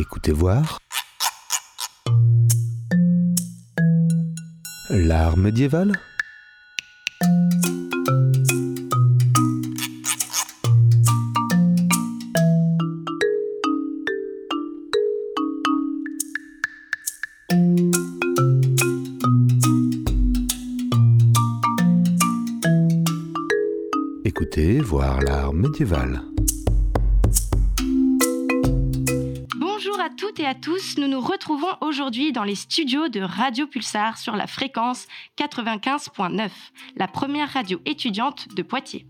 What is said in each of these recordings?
Écoutez voir. L'art médiéval Écoutez voir l'art médiéval. Et à tous, nous nous retrouvons aujourd'hui dans les studios de Radio Pulsar sur la fréquence 95.9, la première radio étudiante de Poitiers.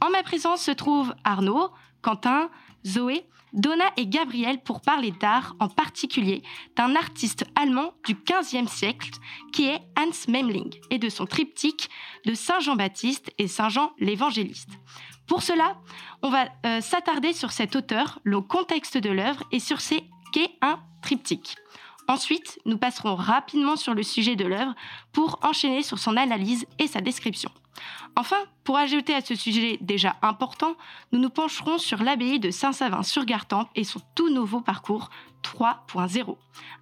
En ma présence se trouvent Arnaud, Quentin, Zoé, Donna et Gabriel pour parler d'art, en particulier d'un artiste allemand du XVe siècle qui est Hans Memling et de son triptyque de Saint Jean-Baptiste et Saint Jean l'Évangéliste. Pour cela, on va euh, s'attarder sur cet auteur, le contexte de l'œuvre et sur ce un triptyque. Ensuite, nous passerons rapidement sur le sujet de l'œuvre pour enchaîner sur son analyse et sa description. Enfin, pour ajouter à ce sujet déjà important, nous nous pencherons sur l'abbaye de Saint-Savin-sur-Gartempe et son tout nouveau parcours 3.0,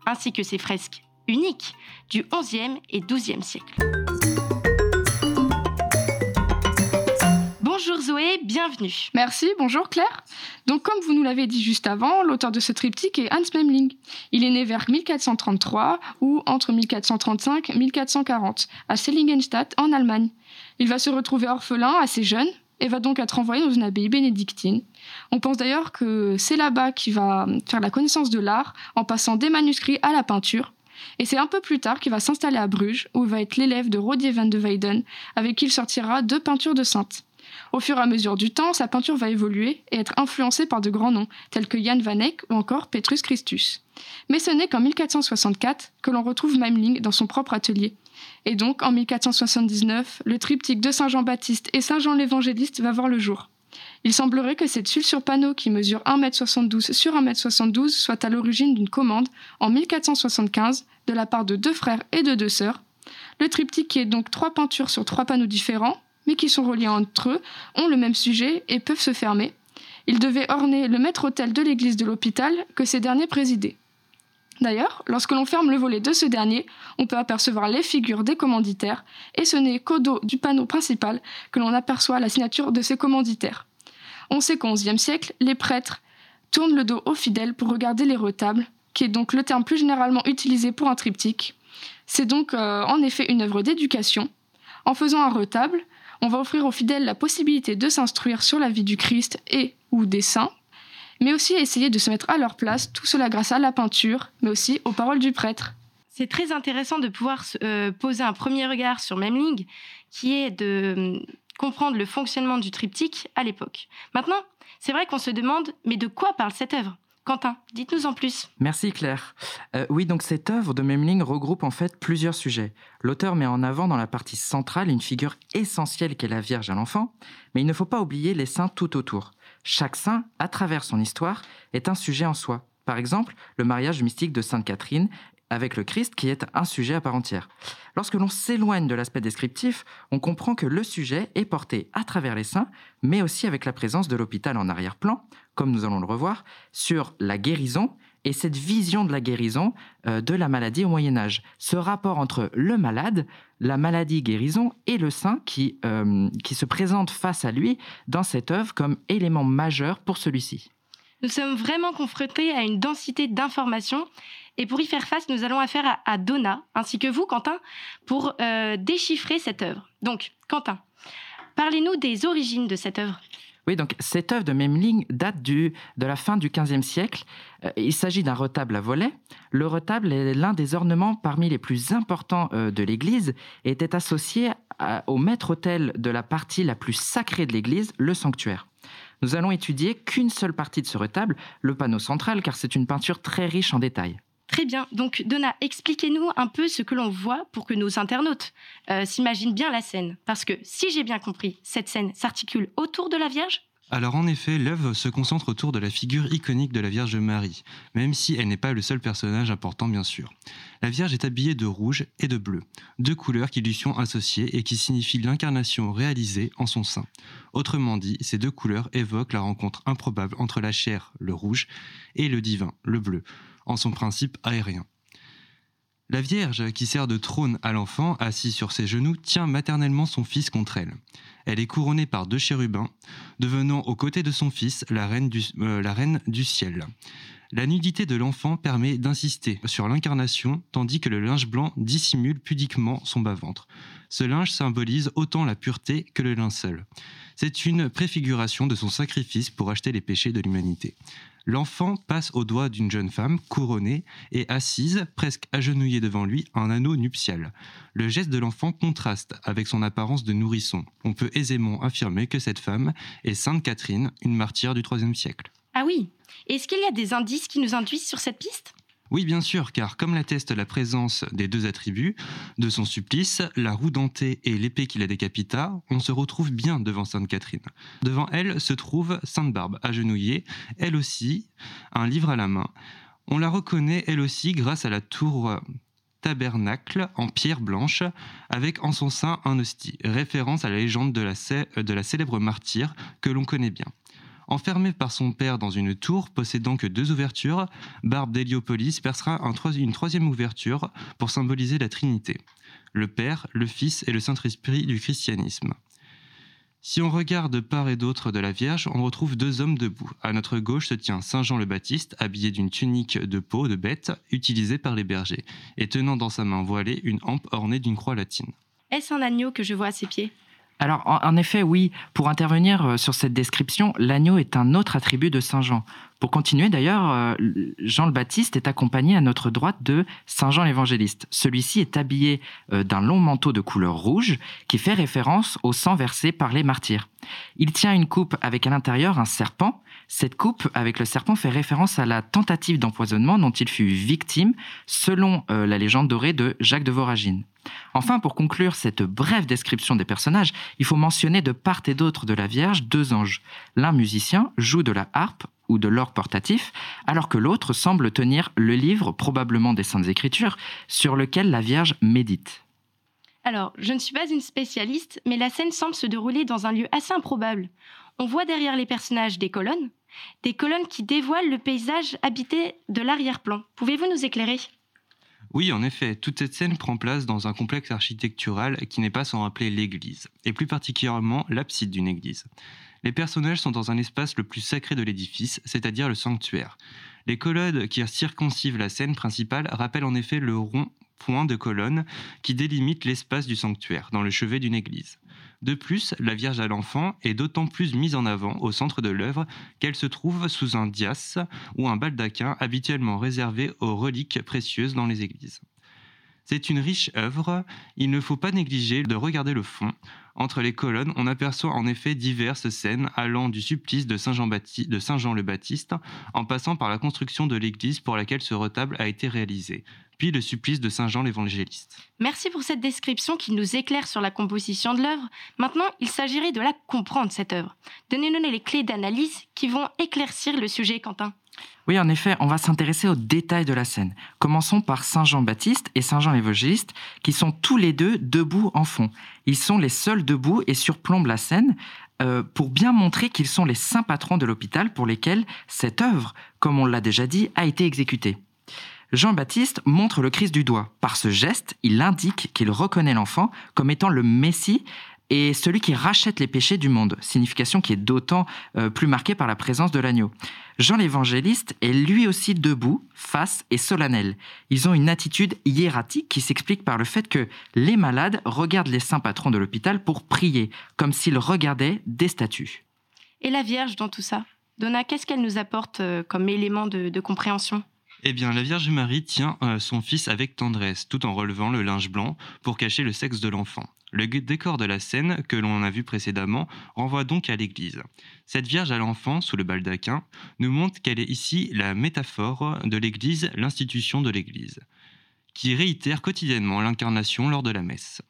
ainsi que ses fresques uniques du 11e et 12e siècle. Bienvenue. Merci, bonjour Claire. Donc comme vous nous l'avez dit juste avant, l'auteur de ce triptyque est Hans Memling. Il est né vers 1433 ou entre 1435 et 1440 à Seligenstadt en Allemagne. Il va se retrouver orphelin assez jeune et va donc être envoyé dans une abbaye bénédictine. On pense d'ailleurs que c'est là-bas qu'il va faire la connaissance de l'art en passant des manuscrits à la peinture. Et c'est un peu plus tard qu'il va s'installer à Bruges, où il va être l'élève de Rodier van de Weyden, avec qui il sortira deux peintures de saintes. Au fur et à mesure du temps, sa peinture va évoluer et être influencée par de grands noms, tels que Jan van Eyck ou encore Petrus Christus. Mais ce n'est qu'en 1464 que l'on retrouve Memling dans son propre atelier. Et donc, en 1479, le triptyque de Saint Jean-Baptiste et Saint Jean l'Évangéliste va voir le jour. Il semblerait que cette tuile sur panneau qui mesure 1m72 sur 1m72 soit à l'origine d'une commande en 1475 de la part de deux frères et de deux sœurs. Le triptyque qui est donc trois peintures sur trois panneaux différents, qui sont reliés entre eux, ont le même sujet et peuvent se fermer. Il devait orner le maître-autel de l'église de l'hôpital que ces derniers présidaient. D'ailleurs, lorsque l'on ferme le volet de ce dernier, on peut apercevoir les figures des commanditaires, et ce n'est qu'au dos du panneau principal que l'on aperçoit la signature de ces commanditaires. On sait qu'au XIe siècle, les prêtres tournent le dos aux fidèles pour regarder les retables, qui est donc le terme plus généralement utilisé pour un triptyque. C'est donc euh, en effet une œuvre d'éducation. En faisant un retable, on va offrir aux fidèles la possibilité de s'instruire sur la vie du Christ et ou des saints, mais aussi essayer de se mettre à leur place, tout cela grâce à la peinture, mais aussi aux paroles du prêtre. C'est très intéressant de pouvoir euh, poser un premier regard sur Memling, qui est de hum, comprendre le fonctionnement du triptyque à l'époque. Maintenant, c'est vrai qu'on se demande, mais de quoi parle cette œuvre? Quentin, dites-nous en plus. Merci Claire. Euh, oui, donc cette œuvre de Memling regroupe en fait plusieurs sujets. L'auteur met en avant dans la partie centrale une figure essentielle qu'est la Vierge à l'enfant, mais il ne faut pas oublier les saints tout autour. Chaque saint, à travers son histoire, est un sujet en soi. Par exemple, le mariage mystique de Sainte Catherine avec le Christ qui est un sujet à part entière. Lorsque l'on s'éloigne de l'aspect descriptif, on comprend que le sujet est porté à travers les saints, mais aussi avec la présence de l'hôpital en arrière-plan, comme nous allons le revoir, sur la guérison et cette vision de la guérison euh, de la maladie au Moyen Âge. Ce rapport entre le malade, la maladie guérison et le saint qui, euh, qui se présente face à lui dans cette œuvre comme élément majeur pour celui-ci. Nous sommes vraiment confrontés à une densité d'informations et pour y faire face, nous allons affaire à, Donna, ainsi que vous, Quentin, pour euh, déchiffrer cette œuvre. Donc, Quentin, parlez-nous des origines de cette œuvre. Oui, donc cette œuvre de Memling date du, de la fin du XVe siècle. Euh, il s'agit d'un retable à volets. Le retable est l'un des ornements parmi les plus importants euh, de l'Église et était associé au maître-autel de la partie la plus sacrée de l'Église, le sanctuaire. Nous allons étudier qu'une seule partie de ce retable, le panneau central, car c'est une peinture très riche en détails. Très bien. Donc, Donna, expliquez-nous un peu ce que l'on voit pour que nos internautes euh, s'imaginent bien la scène. Parce que, si j'ai bien compris, cette scène s'articule autour de la Vierge? Alors en effet, l'œuvre se concentre autour de la figure iconique de la Vierge Marie, même si elle n'est pas le seul personnage important bien sûr. La Vierge est habillée de rouge et de bleu, deux couleurs qui lui sont associées et qui signifient l'incarnation réalisée en son sein. Autrement dit, ces deux couleurs évoquent la rencontre improbable entre la chair, le rouge, et le divin, le bleu, en son principe aérien. La Vierge, qui sert de trône à l'enfant, assis sur ses genoux, tient maternellement son fils contre elle. Elle est couronnée par deux chérubins, devenant aux côtés de son fils la reine du, euh, la reine du ciel. La nudité de l'enfant permet d'insister sur l'incarnation, tandis que le linge blanc dissimule pudiquement son bas-ventre. Ce linge symbolise autant la pureté que le linceul. C'est une préfiguration de son sacrifice pour acheter les péchés de l'humanité. L'enfant passe au doigt d'une jeune femme couronnée et assise, presque agenouillée devant lui, un anneau nuptial. Le geste de l'enfant contraste avec son apparence de nourrisson. On peut aisément affirmer que cette femme est Sainte Catherine, une martyre du IIIe siècle. Ah oui Est-ce qu'il y a des indices qui nous induisent sur cette piste? Oui, bien sûr, car comme l'atteste la présence des deux attributs, de son supplice, la roue dentée et l'épée qui la décapita, on se retrouve bien devant Sainte Catherine. Devant elle se trouve Sainte Barbe, agenouillée, elle aussi, un livre à la main. On la reconnaît elle aussi grâce à la tour tabernacle en pierre blanche, avec en son sein un hostie, référence à la légende de la, de la célèbre martyre que l'on connaît bien. Enfermée par son père dans une tour possédant que deux ouvertures, Barbe d'Héliopolis percera une troisième ouverture pour symboliser la Trinité, le Père, le Fils et le Saint-Esprit du christianisme. Si on regarde de part et d'autre de la Vierge, on retrouve deux hommes debout. À notre gauche se tient Saint Jean le Baptiste, habillé d'une tunique de peau de bête utilisée par les bergers, et tenant dans sa main voilée une hampe ornée d'une croix latine. Est-ce un agneau que je vois à ses pieds? Alors, en, effet, oui, pour intervenir euh, sur cette description, l'agneau est un autre attribut de Saint Jean. Pour continuer, d'ailleurs, euh, Jean le Baptiste est accompagné à notre droite de Saint Jean l'Évangéliste. Celui-ci est habillé euh, d'un long manteau de couleur rouge qui fait référence au sang versé par les martyrs. Il tient une coupe avec à l'intérieur un serpent. Cette coupe avec le serpent fait référence à la tentative d'empoisonnement dont il fut victime selon la légende dorée de Jacques de Voragine. Enfin, pour conclure cette brève description des personnages, il faut mentionner de part et d'autre de la Vierge deux anges. L'un musicien joue de la harpe ou de l'orgue portatif, alors que l'autre semble tenir le livre, probablement des Saintes Écritures, sur lequel la Vierge médite. Alors, je ne suis pas une spécialiste, mais la scène semble se dérouler dans un lieu assez improbable. On voit derrière les personnages des colonnes, des colonnes qui dévoilent le paysage habité de l'arrière-plan. Pouvez-vous nous éclairer? Oui, en effet, toute cette scène prend place dans un complexe architectural qui n'est pas sans rappeler l'église, et plus particulièrement l'abside d'une église. Les personnages sont dans un espace le plus sacré de l'édifice, c'est-à-dire le sanctuaire. Les colonnes qui circoncivent la scène principale rappellent en effet le rond point de colonne qui délimite l'espace du sanctuaire, dans le chevet d'une église. De plus, la Vierge à l'enfant est d'autant plus mise en avant au centre de l'œuvre qu'elle se trouve sous un dias ou un baldaquin habituellement réservé aux reliques précieuses dans les églises. C'est une riche œuvre, il ne faut pas négliger de regarder le fond. Entre les colonnes, on aperçoit en effet diverses scènes allant du supplice de Saint Jean, de Saint Jean le Baptiste en passant par la construction de l'église pour laquelle ce retable a été réalisé, puis le supplice de Saint Jean l'Évangéliste. Merci pour cette description qui nous éclaire sur la composition de l'œuvre. Maintenant, il s'agirait de la comprendre, cette œuvre. Donnez-nous les clés d'analyse qui vont éclaircir le sujet, Quentin. Oui, en effet, on va s'intéresser aux détails de la scène. Commençons par Saint Jean-Baptiste et Saint Jean l'Évangéliste, qui sont tous les deux debout en fond. Ils sont les seuls debout et surplombent la scène euh, pour bien montrer qu'ils sont les saints patrons de l'hôpital pour lesquels cette œuvre, comme on l'a déjà dit, a été exécutée. Jean-Baptiste montre le Christ du doigt. Par ce geste, il indique qu'il reconnaît l'enfant comme étant le Messie et celui qui rachète les péchés du monde, signification qui est d'autant euh, plus marquée par la présence de l'agneau. Jean l'évangéliste est lui aussi debout, face et solennel. Ils ont une attitude hiératique qui s'explique par le fait que les malades regardent les saints patrons de l'hôpital pour prier, comme s'ils regardaient des statues. Et la Vierge dans tout ça Donna, qu'est-ce qu'elle nous apporte euh, comme élément de compréhension? Eh bien, la Vierge Marie tient euh, son fils avec tendresse, tout en relevant le linge blanc pour cacher le sexe de l'enfant. Le décor de la scène, que l'on a vu précédemment, renvoie donc à l'église. Cette Vierge à l'enfant, sous le baldaquin, nous montre qu'elle est ici la métaphore de l'église, l'institution de l'église, qui réitère quotidiennement l'incarnation lors de la messe.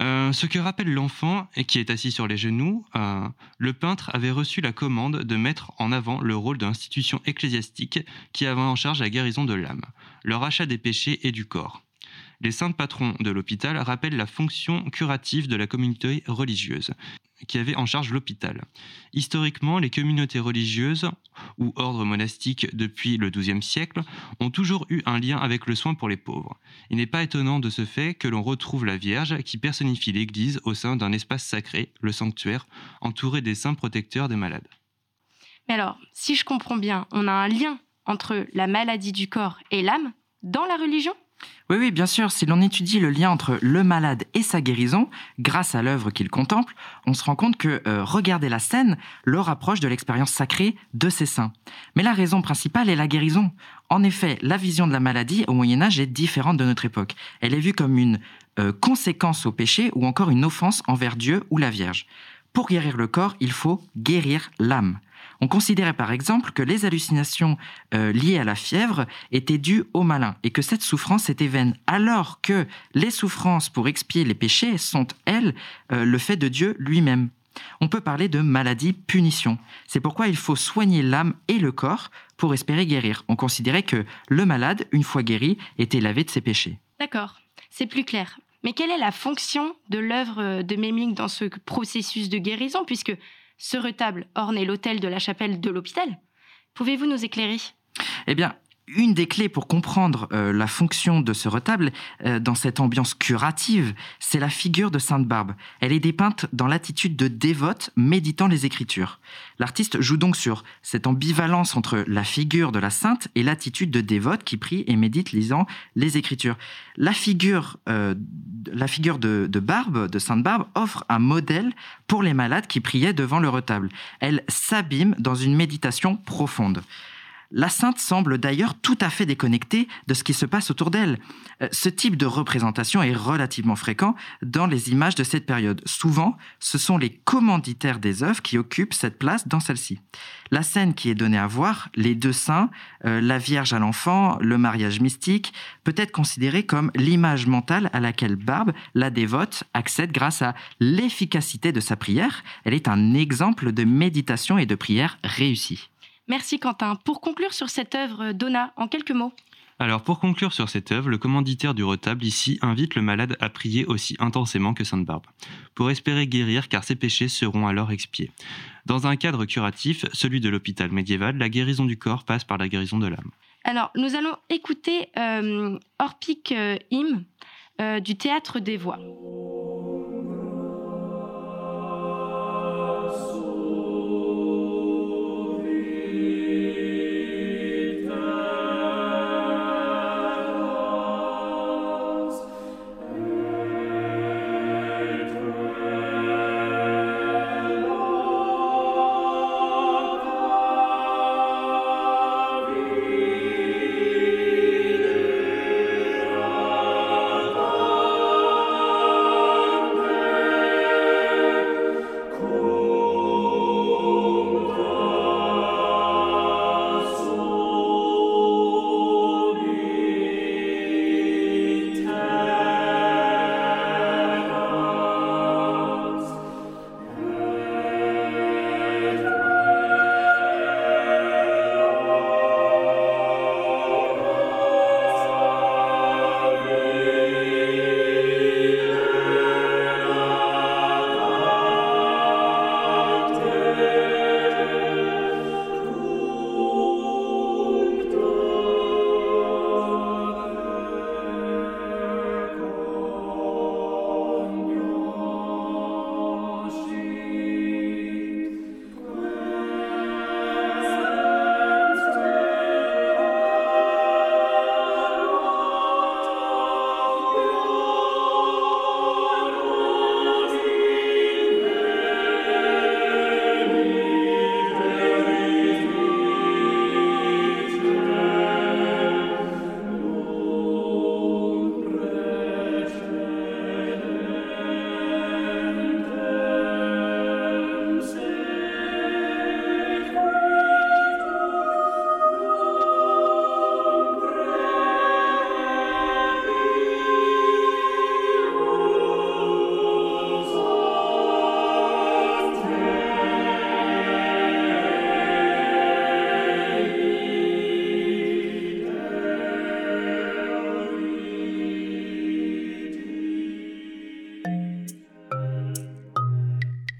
Euh, ce que rappelle l'enfant qui est assis sur les genoux, euh, le peintre avait reçu la commande de mettre en avant le rôle d'institution ecclésiastique qui avait en charge la guérison de l'âme, le rachat des péchés et du corps. Les saints patrons de l'hôpital rappellent la fonction curative de la communauté religieuse qui avait en charge l'hôpital. Historiquement, les communautés religieuses ou ordres monastiques depuis le XIIe siècle ont toujours eu un lien avec le soin pour les pauvres. Il n'est pas étonnant de ce fait que l'on retrouve la Vierge qui personnifie l'Église au sein d'un espace sacré, le sanctuaire, entouré des saints protecteurs des malades. Mais alors, si je comprends bien, on a un lien entre la maladie du corps et l'âme dans la religion? Oui, oui, bien sûr, si l'on étudie le lien entre le malade et sa guérison, grâce à l'œuvre qu'il contemple, on se rend compte que euh, regarder la scène le rapproche de l'expérience sacrée de ses saints. Mais la raison principale est la guérison. En effet, la vision de la maladie au Moyen Âge est différente de notre époque. Elle est vue comme une euh, conséquence au péché ou encore une offense envers Dieu ou la Vierge. Pour guérir le corps, il faut guérir l'âme. On considérait par exemple que les hallucinations euh, liées à la fièvre étaient dues au malin et que cette souffrance était vaine, alors que les souffrances pour expier les péchés sont, elles, euh, le fait de Dieu lui-même. On peut parler de maladie punition. C'est pourquoi il faut soigner l'âme et le corps pour espérer guérir. On considérait que le malade, une fois guéri, était lavé de ses péchés. D'accord, c'est plus clair. Mais quelle est la fonction de l'œuvre de Memling dans ce processus de guérison, puisque ce retable ornait l'autel de la chapelle de l'hôpital? Pouvez-vous nous éclairer? Eh bien, une des clés pour comprendre euh, la fonction de ce retable euh, dans cette ambiance curative, c'est la figure de Sainte Barbe. Elle est dépeinte dans l'attitude de dévote méditant les Écritures. L'artiste joue donc sur cette ambivalence entre la figure de la sainte et l'attitude de dévote qui prie et médite lisant les Écritures. La figure, euh, la figure de, de Barbe, de Sainte Barbe, offre un modèle pour les malades qui priaient devant le retable. Elle s'abîme dans une méditation profonde. La sainte semble d'ailleurs tout à fait déconnectée de ce qui se passe autour d'elle. Euh, ce type de représentation est relativement fréquent dans les images de cette période. Souvent, ce sont les commanditaires des œuvres qui occupent cette place dans celle-ci. La scène qui est donnée à voir, les deux saints, euh, la Vierge à l'enfant, le mariage mystique, peut être considérée comme l'image mentale à laquelle Barbe, la dévote, accède grâce à l'efficacité de sa prière. Elle est un exemple de méditation et de prière réussie. Merci Quentin. Pour conclure sur cette œuvre, Donna, en quelques mots. Alors pour conclure sur cette œuvre, le commanditaire du retable ici invite le malade à prier aussi intensément que Sainte Barbe, pour espérer guérir car ses péchés seront alors expiés. Dans un cadre curatif, celui de l'hôpital médiéval, la guérison du corps passe par la guérison de l'âme. Alors nous allons écouter euh, Orpic euh, Hymn euh, du théâtre des voix.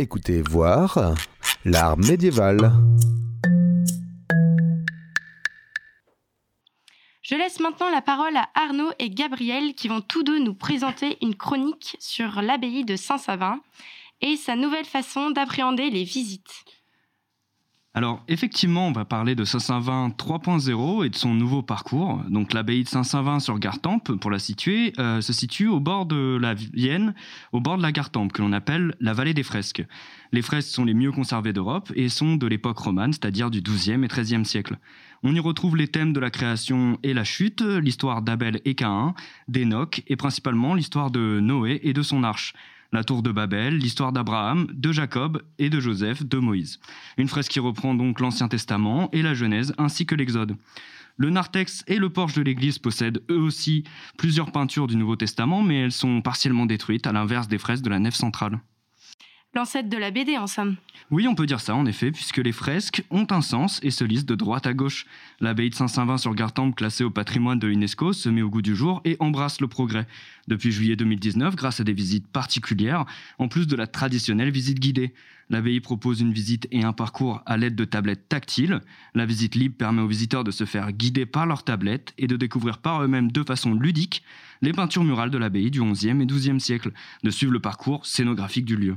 Écoutez voir l'art médiéval. Je laisse maintenant la parole à Arnaud et Gabriel qui vont tous deux nous présenter une chronique sur l'abbaye de Saint-Savin et sa nouvelle façon d'appréhender les visites. Alors effectivement, on va parler de Saint-Savin 3.0 et de son nouveau parcours. Donc l'abbaye de Saint-Savin sur Gartempe, pour la situer, euh, se situe au bord de la Vienne, au bord de la Gartempe, que l'on appelle la vallée des fresques. Les fresques sont les mieux conservées d'Europe et sont de l'époque romane, c'est-à-dire du XIIe et XIIIe siècle. On y retrouve les thèmes de la création et la chute, l'histoire d'Abel et Caïn, d'Enoch et principalement l'histoire de Noé et de son arche la tour de Babel, l'histoire d'Abraham, de Jacob et de Joseph, de Moïse. Une fresque qui reprend donc l'Ancien Testament et la Genèse ainsi que l'Exode. Le narthex et le porche de l'église possèdent eux aussi plusieurs peintures du Nouveau Testament, mais elles sont partiellement détruites, à l'inverse des fresques de la nef centrale. L'ancêtre de la BD, en somme. Oui, on peut dire ça, en effet, puisque les fresques ont un sens et se lisent de droite à gauche. L'abbaye de Saint-Savin sur Gartempe, classée au patrimoine de l'UNESCO, se met au goût du jour et embrasse le progrès. Depuis juillet 2019, grâce à des visites particulières, en plus de la traditionnelle visite guidée. L'abbaye propose une visite et un parcours à l'aide de tablettes tactiles. La visite libre permet aux visiteurs de se faire guider par leurs tablettes et de découvrir par eux-mêmes de façon ludique les peintures murales de l'abbaye du XIe et XIIe siècle, de suivre le parcours scénographique du lieu.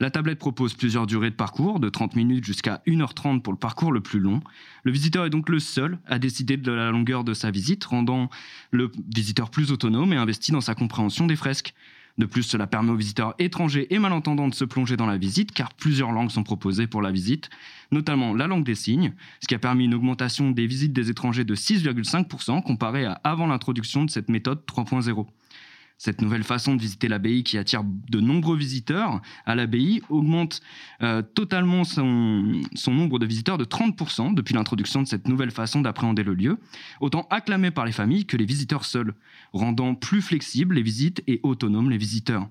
La tablette propose plusieurs durées de parcours, de 30 minutes jusqu'à 1h30 pour le parcours le plus long. Le visiteur est donc le seul à décider de la longueur de sa visite, rendant le visiteur plus autonome et investi dans sa compréhension des fresques. De plus, cela permet aux visiteurs étrangers et malentendants de se plonger dans la visite, car plusieurs langues sont proposées pour la visite, notamment la langue des signes, ce qui a permis une augmentation des visites des étrangers de 6,5% comparé à avant l'introduction de cette méthode 3.0. Cette nouvelle façon de visiter l'abbaye qui attire de nombreux visiteurs à l'abbaye augmente euh, totalement son, son, nombre de visiteurs de 30% depuis l'introduction de cette nouvelle façon d'appréhender le lieu, autant acclamé par les familles que les visiteurs seuls, rendant plus flexibles les visites et autonomes les visiteurs.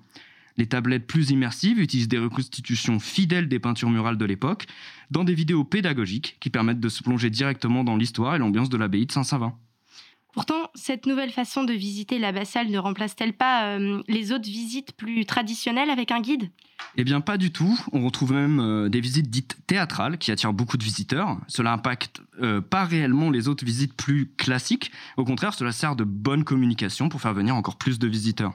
Les tablettes plus immersives utilisent des reconstitutions fidèles des peintures murales de l'époque dans des vidéos pédagogiques qui permettent de se plonger directement dans l'histoire et l'ambiance de l'abbaye de Saint-Savin. Pourtant, cette nouvelle façon de visiter l'abbatiale ne remplace-t-elle pas euh, les autres visites plus traditionnelles avec un guide? Eh bien, pas du tout. On retrouve même euh, des visites dites théâtrales qui attirent beaucoup de visiteurs. Cela impacte euh, pas réellement les autres visites plus classiques. Au contraire, cela sert de bonne communication pour faire venir encore plus de visiteurs.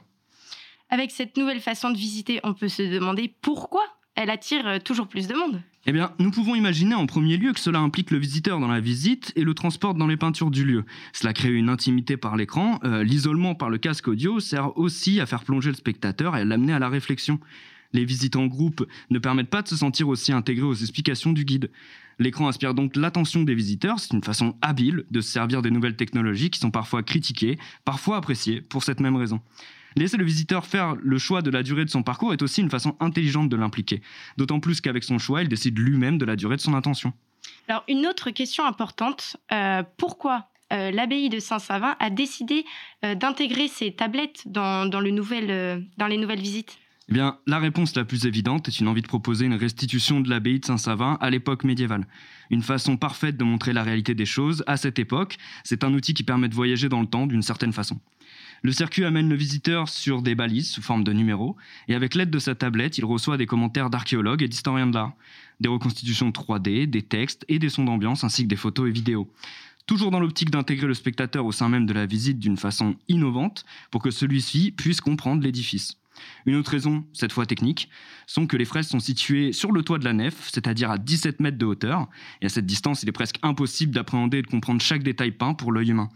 Avec cette nouvelle façon de visiter, on peut se demander pourquoi? Elle attire toujours plus de monde. Eh bien, nous pouvons imaginer en premier lieu que cela implique le visiteur dans la visite et le transporte dans les peintures du lieu. Cela crée une intimité par l'écran. Euh, l'isolement par le casque audio sert aussi à faire plonger le spectateur et à l'amener à la réflexion. Les visites en groupe ne permettent pas de se sentir aussi intégrés aux explications du guide. L'écran inspire donc l'attention des visiteurs, c'est une façon habile de se servir des nouvelles technologies qui sont parfois critiquées, parfois appréciées pour cette même raison. Laisser le visiteur faire le choix de la durée de son parcours est aussi une façon intelligente de l'impliquer, d'autant plus qu'avec son choix, il décide lui-même de la durée de son intention. Alors une autre question importante, euh, pourquoi euh, l'abbaye de Saint-Savin a décidé euh, d'intégrer ces tablettes dans, dans, le nouvel, dans les nouvelles visites? Eh bien, la réponse la plus évidente est une envie de proposer une restitution de l'abbaye de Saint-Savin à l'époque médiévale. Une façon parfaite de montrer la réalité des choses à cette époque, c'est un outil qui permet de voyager dans le temps d'une certaine façon. Le circuit amène le visiteur sur des balises sous forme de numéros, et avec l'aide de sa tablette, il reçoit des commentaires d'archéologues et d'historiens de l'art, des reconstitutions 3D, des textes et des sons d'ambiance ainsi que des photos et vidéos. Toujours dans l'optique d'intégrer le spectateur au sein même de la visite d'une façon innovante pour que celui-ci puisse comprendre l'édifice. Une autre raison, cette fois technique, sont que les fresques sont situées sur le toit de la nef, c'est-à-dire à 17 mètres de hauteur, et à cette distance, il est presque impossible d'appréhender et de comprendre chaque détail peint pour l'œil humain.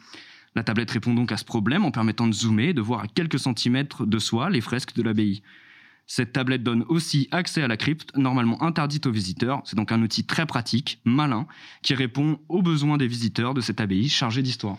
La tablette répond donc à ce problème en permettant de zoomer et de voir à quelques centimètres de soi les fresques de l'abbaye. Cette tablette donne aussi accès à la crypte, normalement interdite aux visiteurs. C'est donc un outil très pratique, malin, qui répond aux besoins des visiteurs de cette abbaye chargée d'histoire.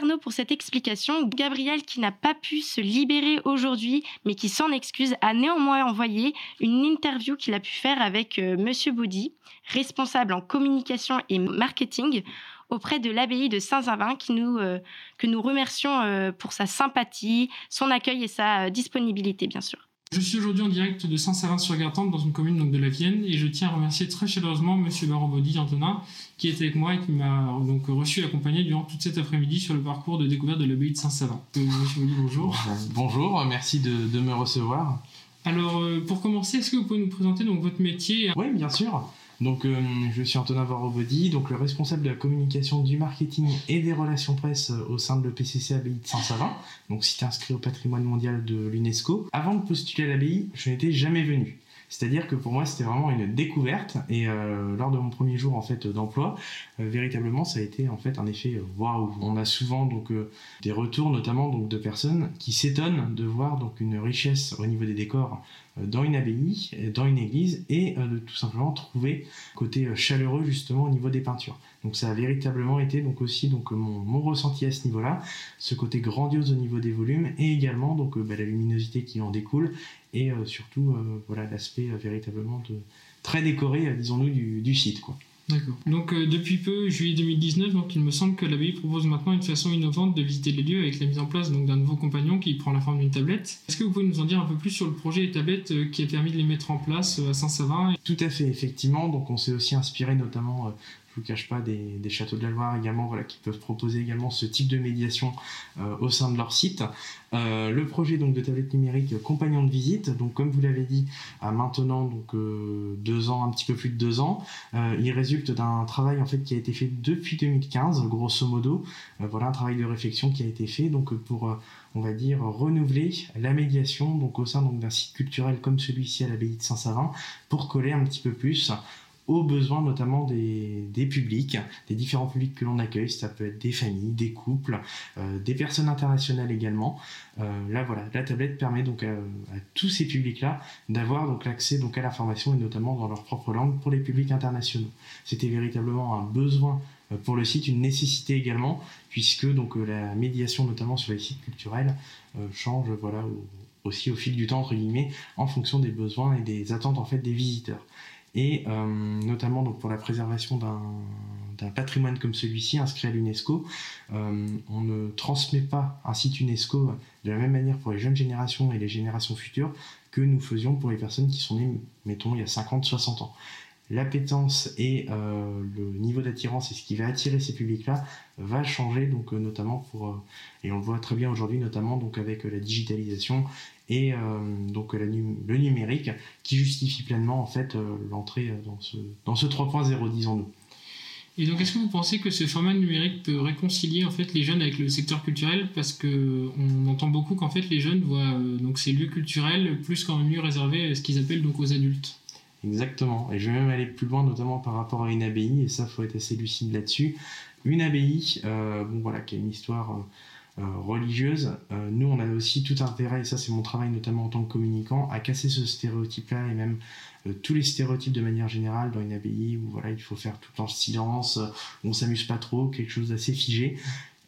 Arnaud pour cette explication. Gabriel, qui n'a pas pu se libérer aujourd'hui, mais qui s'en excuse, a néanmoins envoyé une interview qu'il a pu faire avec. Euh, Monsieur Baudy, responsable en communication et marketing auprès de l'abbaye de Saint-Savin, nous, euh, que nous remercions euh, pour sa sympathie, son accueil et sa disponibilité, bien sûr. Je suis aujourd'hui en direct de Saint-Savin-sur-Gartempe dans une commune donc, de la Vienne et je tiens à remercier très chaleureusement Monsieur Barobodi Antonin qui était avec moi et qui m'a donc reçu et accompagné durant toute cet après-midi sur le parcours de découverte de l'abbaye de Saint-Savin. Euh, monsieur bonjour. Bonjour, merci de, de me recevoir. Alors euh, pour commencer, est-ce que vous pouvez nous présenter donc votre métier? Oui, bien sûr. Donc, euh, je suis Antonin Varobody, donc le responsable de la communication, du marketing et des relations presse euh, au sein de l'EPCC Abbaye de Saint-Savin, donc site inscrit au patrimoine mondial de l'UNESCO. Avant de postuler à l'abbaye, je n'étais jamais venu. C'est-à-dire que pour moi, c'était vraiment une découverte. Et euh, lors de mon premier jour en fait d'emploi, euh, véritablement, ça a été en fait un effet euh, waouh. On a souvent donc des retours, notamment donc de personnes qui s'étonnent de voir donc une richesse au niveau des décors dans une abbaye, dans une église, et de tout simplement trouver côté chaleureux justement au niveau des peintures. Donc ça a véritablement été donc aussi donc mon, ressenti à ce niveau-là, ce côté grandiose au niveau des volumes et également donc bah, la luminosité qui en découle et euh, surtout euh, voilà l'aspect euh, véritablement de très décoré disons-nous du, du site quoi. D'accord. Donc euh, depuis peu, juillet 2019, donc il me semble que l'abbaye propose maintenant une façon innovante de visiter les lieux avec la mise en place donc d'un nouveau compagnon qui prend la forme d'une tablette. Est-ce que vous pouvez nous en dire un peu plus sur le projet des tablettes euh, qui a permis de les mettre en place euh, à Saint-Savin Tout à fait, effectivement. Donc on s'est aussi inspiré notamment, je vous cache pas, des, châteaux de la Loire également, voilà, qui peuvent proposer également ce type de médiation euh, au sein de leur site. Euh, le projet donc de tablette numérique euh, compagnon de visite, donc comme vous l'avez dit, a maintenant donc deux ans, un petit peu plus de deux ans. Il résulte d'un travail en fait qui a été fait depuis 2015, grosso modo. Voilà un travail de réflexion qui a été fait donc pour on va dire renouveler la médiation donc au sein d'un site culturel comme celui-ci à l'abbaye de Saint-Savin pour coller un petit peu plus aux besoins notamment des, publics, des différents publics que l'on accueille. Ça peut être des familles, des couples, euh, des personnes internationales également. Euh, là voilà, la tablette permet donc à, tous ces publics-là d'avoir donc l'accès donc à l'information et notamment dans leur propre langue pour les publics internationaux. C'était véritablement un besoin euh, pour le site, une nécessité également, puisque donc la médiation notamment sur les sites culturels change voilà au- aussi au fil du temps entre guillemets en fonction des besoins et des attentes en fait des visiteurs et euh, notamment pour la préservation d'un patrimoine comme celui-ci inscrit à l'UNESCO, euh, on ne transmet pas un site UNESCO de la même manière pour les jeunes générations et les générations futures que nous faisions pour les personnes qui sont nées, mettons, il y a 50-60 ans. L'appétence et euh, le niveau d'attirance et ce qui va attirer ces publics-là va changer, donc euh, notamment pour, euh, et on le voit très bien aujourd'hui, notamment donc avec la digitalisation et donc la le numérique qui justifie pleinement en fait l'entrée dans ce, dans ce 3.0, disons-nous. Et donc, est-ce que vous pensez que ce format numérique peut réconcilier en fait les jeunes avec le secteur culturel? Parce que on entend beaucoup qu'en fait les jeunes voient donc ces lieux culturels plus un lieu réservé ce qu'ils appellent donc aux adultes. Exactement. Et je vais même aller plus loin, notamment par rapport à une abbaye, et ça, faut être assez lucide là-dessus. Une abbaye, euh, bon voilà, qui a une histoire euh, euh, religieuse. Nous, on a aussi tout intérêt, et ça, c'est mon travail notamment en tant que communicant, à casser ce stéréotype-là et même tous les stéréotypes de manière générale dans une abbaye où voilà, il faut faire tout en silence, où on s'amuse pas trop, quelque chose d'assez figé.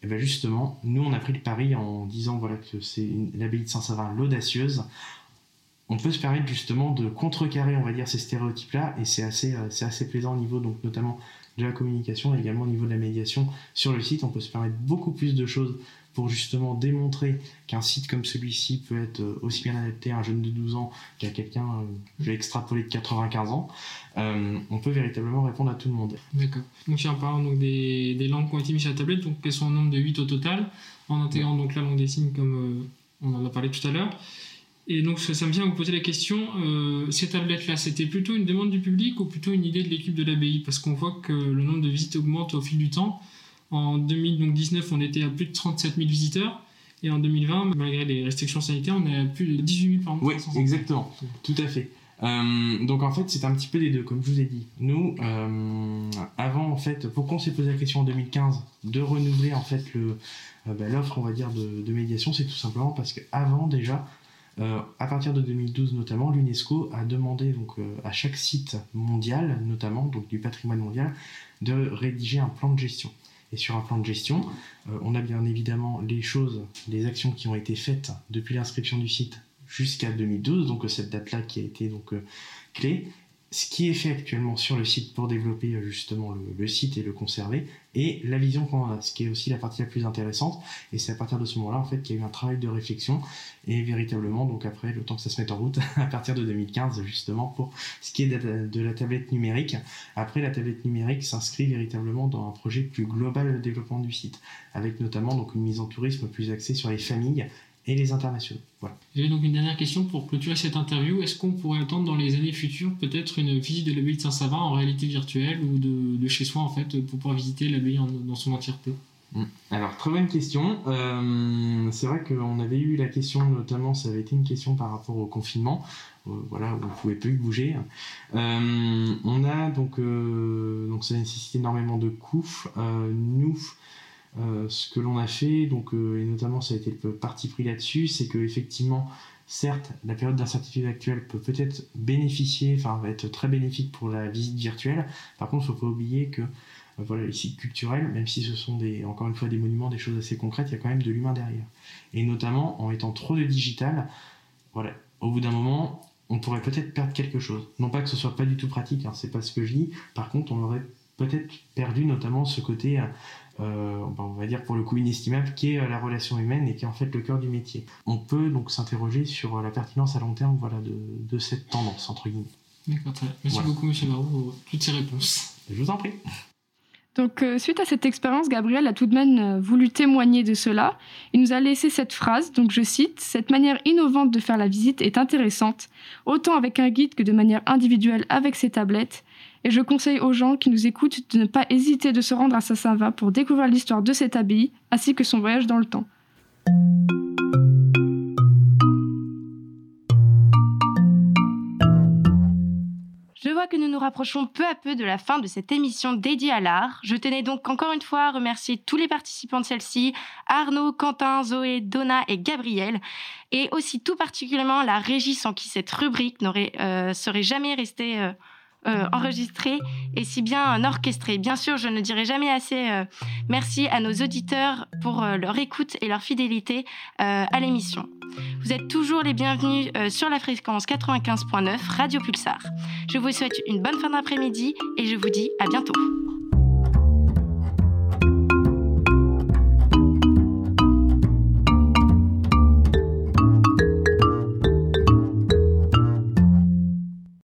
Et bien justement, nous, on a pris le pari en disant voilà que c'est l'abbaye de Saint-Savin l'audacieuse on peut se permettre justement de contrecarrer, on va dire, ces stéréotypes-là, et c'est assez, euh, c'est assez plaisant au niveau, donc notamment de la communication et également au niveau de la médiation sur le site. On peut se permettre beaucoup plus de choses pour justement démontrer qu'un site comme celui-ci peut être euh, aussi bien adapté à un jeune de 12 ans qu'à quelqu'un, euh, je vais extrapoler de 95 ans. Euh, on peut véritablement répondre à tout le monde. D'accord. Donc, si en parlant donc, des, des langues qui ont été mises sur la tablette, donc elles sont au nombre de 8 au total, en intégrant donc la langue des signes comme euh, on en a parlé tout à l'heure. Et donc, ça, me vient à vous poser la question euh, ces tablettes-là, c'était plutôt une demande du public ou plutôt une idée de l'équipe de l'abbaye? Parce qu'on voit que le nombre de visites augmente au fil du temps. En 2019, on était à plus de 37 000 visiteurs. Et en 2020, malgré les restrictions sanitaires, on est à plus de 18 000 par mois. Oui, exactement. Tout à fait. Euh, donc en fait, c'est un petit peu des deux, comme je vous ai dit. Nous, euh, avant en fait, pourquoi on s'est posé la question en 2015 de renouveler en fait euh, bah, l'offre, on va dire, de médiation, c'est tout simplement parce qu'avant déjà, euh, à partir de 2012 notamment, l'UNESCO a demandé euh, à chaque site mondial, notamment du patrimoine mondial, de rédiger un plan de gestion. Et sur un plan de gestion, euh, on a bien évidemment les choses, les actions qui ont été faites depuis l'inscription du site jusqu'à 2012, donc cette date-là qui a été donc clé. Ce qui est fait actuellement sur le site pour développer euh, justement le, site et le conserver, et la vision qu'on a, ce qui est aussi la partie la plus intéressante. Et c'est à partir de ce moment-là en fait qu'il y a eu un travail de réflexion et véritablement donc après le temps que ça se mette en route à partir de 2015 justement pour ce qui est de la, tablette numérique. Après la tablette numérique s'inscrit véritablement dans un projet plus global de développement du site, avec notamment donc une mise en tourisme plus axée sur les familles et les internationaux. Voilà. J'ai donc une dernière question pour clôturer cette interview. Est-ce qu'on pourrait attendre dans les années futures peut-être une visite de l'abbaye de Saint-Savin en réalité virtuelle ou de, chez soi en fait pour pouvoir visiter l'abbaye dans son entièreté? Hmm. alors, très bonne question. Euh, c'est vrai qu'on avait eu la question, notamment, ça avait été une question par rapport au confinement, euh, voilà, où on ne pouvait plus bouger. Euh, on a donc, donc ça nécessite énormément de coûts. nous, euh, ce que l'on a fait, donc, euh, et notamment ça a été le parti pris là-dessus, c'est que effectivement, certes, la période d'incertitude actuelle peut peut-être bénéficier, enfin va être très bénéfique pour la visite virtuelle. Par contre, il ne faut pas oublier que euh, voilà, les sites culturels, même si ce sont des, encore une fois des monuments, des choses assez concrètes, il y a quand même de l'humain derrière. Et notamment, en étant trop de digital, voilà, au bout d'un moment, on pourrait peut-être perdre quelque chose. Non pas que ce soit pas du tout pratique, hein, c'est pas ce que je dis. Par contre, on aurait peut-être perdu notamment ce côté on va dire pour le coup inestimable, qui est euh, la relation humaine et qui est en fait le cœur du métier. On peut donc s'interroger sur euh, la pertinence à long terme voilà, de, cette tendance, entre guillemets. D'accord, Merci beaucoup, Monsieur Barou, pour toutes ces réponses. Je vous en prie. Donc, suite à cette expérience, Gabriel a tout de même voulu témoigner de cela. Il nous a laissé cette phrase, donc je cite Cette manière innovante de faire la visite est intéressante, autant avec un guide que de manière individuelle avec ses tablettes. Et je conseille aux gens qui nous écoutent de ne pas hésiter de se rendre à Sassava pour découvrir l'histoire de cette abbaye ainsi que son voyage dans le temps. Je vois que nous nous rapprochons peu à peu de la fin de cette émission dédiée à l'art. Je tenais donc encore une fois à remercier tous les participants de celle-ci, Arnaud, Quentin, Zoé, Donna et Gabriel, et aussi tout particulièrement la régie sans qui cette rubrique n'aurait euh, serait jamais restée euh, euh, enregistré et si bien orchestré. Bien sûr, je ne dirai jamais assez euh, merci à nos auditeurs pour euh, leur écoute et leur fidélité à l'émission. Vous êtes toujours les bienvenus sur la fréquence 95.9 Radio Pulsar. Je vous souhaite une bonne fin d'après-midi et je vous dis à bientôt.